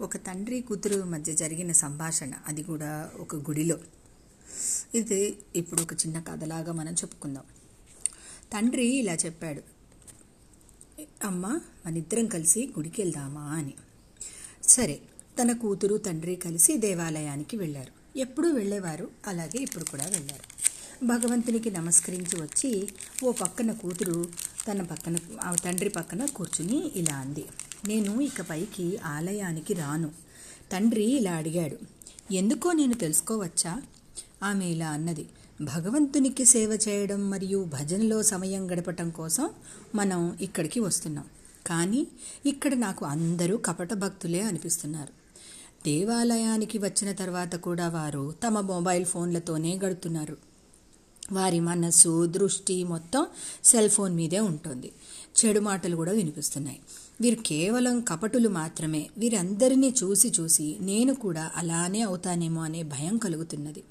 ఒక తండ్రి కూతురు మధ్య జరిగిన సంభాషణ అది కూడా ఒక గుడిలో. ఇది ఇప్పుడు ఒక చిన్న కథలాగా మనం చెప్పుకుందాం. తండ్రి ఇలా చెప్పాడు అమ్మ మన ఇద్దరం కలిసి గుడికి వెళ్దామా అని. సరే తన కూతురు తండ్రి కలిసి దేవాలయానికి వెళ్ళారు. ఎప్పుడూ వెళ్ళేవారు అలాగే ఇప్పుడు కూడా వెళ్ళారు. భగవంతునికి నమస్కరించి వచ్చి ఓ పక్కన కూతురు తన పక్కన ఆ తండ్రి పక్కన కూర్చుని ఇలా అంది. నేను ఇకపైకి ఆలయానికి రాను. తండ్రి ఇలా అడిగాడు. ఎందుకో నేను తెలుసుకోవచ్చా? ఆమె ఇలా అన్నది. భగవంతునికి సేవ చేయడం మరియు భజనలో సమయం గడపటం కోసం మనం ఇక్కడికి వస్తున్నాం. కానీ ఇక్కడ నాకు అందరూ కపట భక్తులే అనిపిస్తున్నారు. దేవాలయానికి వచ్చిన తర్వాత కూడా వారు తమ మొబైల్ ఫోన్లతోనే గడుపుతున్నారు. వారి మనస్సు దృష్టి మొత్తం సెల్ ఫోన్ మీదే ఉంటుంది. చెడు మాటలు కూడా వినిపిస్తున్నాయి. వీరు కేవలం కపటులు మాత్రమే. వీరందరినీ చూసి చూసి నేను కూడా అలానే అవుతానేమో అనే భయం కలుగుతున్నది.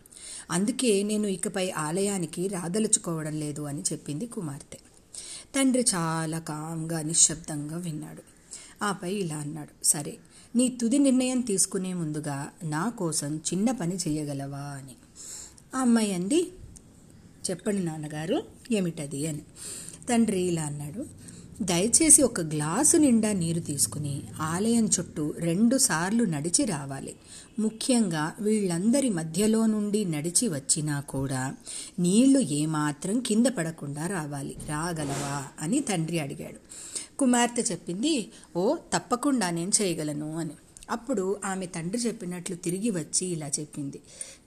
అందుకే నేను ఇకపై ఆలయానికి రాదలుచుకోవడం లేదు అని చెప్పింది కుమార్తె. తండ్రి చాలా కామ్గా నిశ్శబ్దంగా విన్నాడు. ఆపై ఇలా అన్నాడు సరే నీ తుది నిర్ణయం తీసుకునే ముందుగా నా కోసం చిన్న పని చేయగలవా? అని. ఆ అమ్మాయి అంది. చెప్పండి నాన్నగారు ఏమిటది? అని. తండ్రి ఇలా అన్నాడు దయచేసి ఒక గ్లాసు నిండా నీరు తీసుకుని ఆలయం చుట్టూ రెండు సార్లు నడిచి రావాలి. ముఖ్యంగా వీళ్ళందరి మధ్యలో నుండి నడిచి వచ్చినా కూడా నీళ్ళు ఏమాత్రం కింద పడకుండా రావాలి. రాగలవా అని తండ్రి అడిగాడు. కుమార్తె చెప్పింది ఓ తప్పకుండా నేను చేయగలను అని. అప్పుడు ఆమె తండ్రి చెప్పినట్లు తిరిగి వచ్చి ఇలా చెప్పింది.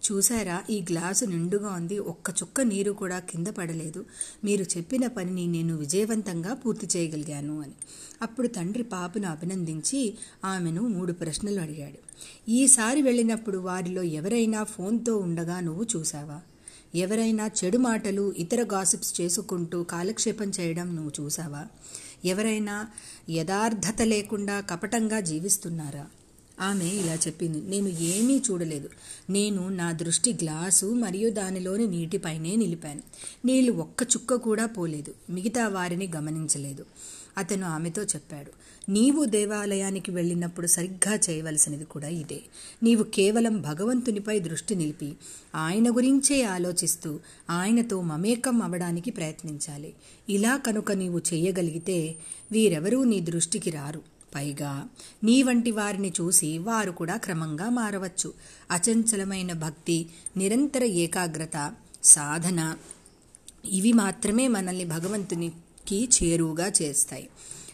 చూసారా ఈ గ్లాసు నిండుగా ఉంది ఒక్క చుక్క నీరు కూడా కింద పడలేదు. మీరు చెప్పిన పనిని నేను విజయవంతంగా పూర్తి చేయగలిగాను అని. అప్పుడు తండ్రి పాపను అభినందించి ఆమెను మూడు ప్రశ్నలు అడిగాడు. ఈసారి వెళ్ళినప్పుడు వారిలో ఎవరైనా ఫోన్తో ఉండగా నువ్వు చూసావా ఎవరైనా చెడు మాటలు ఇతర గాసిప్స్ చేసుకుంటూ కాలక్షేపం చేయడం నువ్వు చూసావా ఎవరైనా యథార్థత లేకుండా కపటంగా జీవిస్తున్నారా? ఆమె ఇలా చెప్పింది. నేను ఏమీ చూడలేదు. నేను నా దృష్టి గ్లాసు మరియు దానిలోని నీటిపైనే నిలిపాను. నీళ్ళు ఒక్క చుక్క కూడా పోలేదు. మిగతా వారిని గమనించలేదు. అతను ఆమెతో చెప్పాడు. నీవు దేవాలయానికి వెళ్ళినప్పుడు సరిగ్గా చేయవలసినది కూడా ఇదే. నీవు కేవలం భగవంతునిపై దృష్టి నిలిపి ఆయన గురించే ఆలోచిస్తూ ఆయనతో మమేకం అవడానికి ప్రయత్నించాలి. ఇలా కనుక నీవు చేయగలిగితే వీరెవరూ నీ దృష్టికి రారు. పైగా నీ వంటి వారిని చూసి వారు కూడా క్రమంగా మారవచ్చు. అచంచలమైన భక్తి నిరంతర ఏకాగ్రత సాధన ఇవి మాత్రమే మనల్ని భగవంతునికి చేరువుగా చేస్తాయి.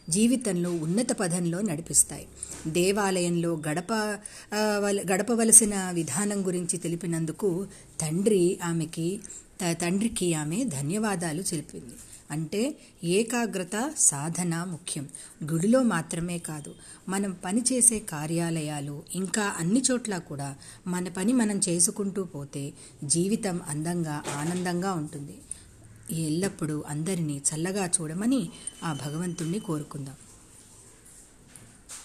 జీవితంలో ఉన్నత పదంలో నడిపిస్తాయి. దేవాలయంలో గడప గడపవలసిన విధానం గురించి తెలిపినందుకు తండ్రి ఆమెకి తండ్రికి ఆమె ధన్యవాదాలు తెలిపింది అంటే ఏకాగ్రత సాధన ముఖ్యం. గుడిలో మాత్రమే కాదు మనం పనిచేసే కార్యాలయాలు ఇంకా అన్ని చోట్ల కూడా మన పని మనం చేసుకుంటూ పోతే జీవితం అందంగా ఆనందంగా ఉంటుంది. ఎల్లప్పుడూ అందరినీ చల్లగా చూడమని ఆ భగవంతుణ్ణి కోరుకుందాం.